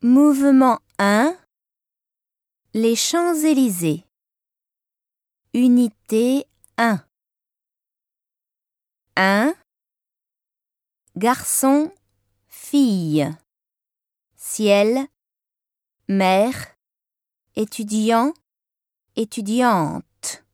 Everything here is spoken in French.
Mouvement 1 Les Champs-Élysées. Unité 1 1 Garçon, fille. Ciel, mère, étudiant, étudiante.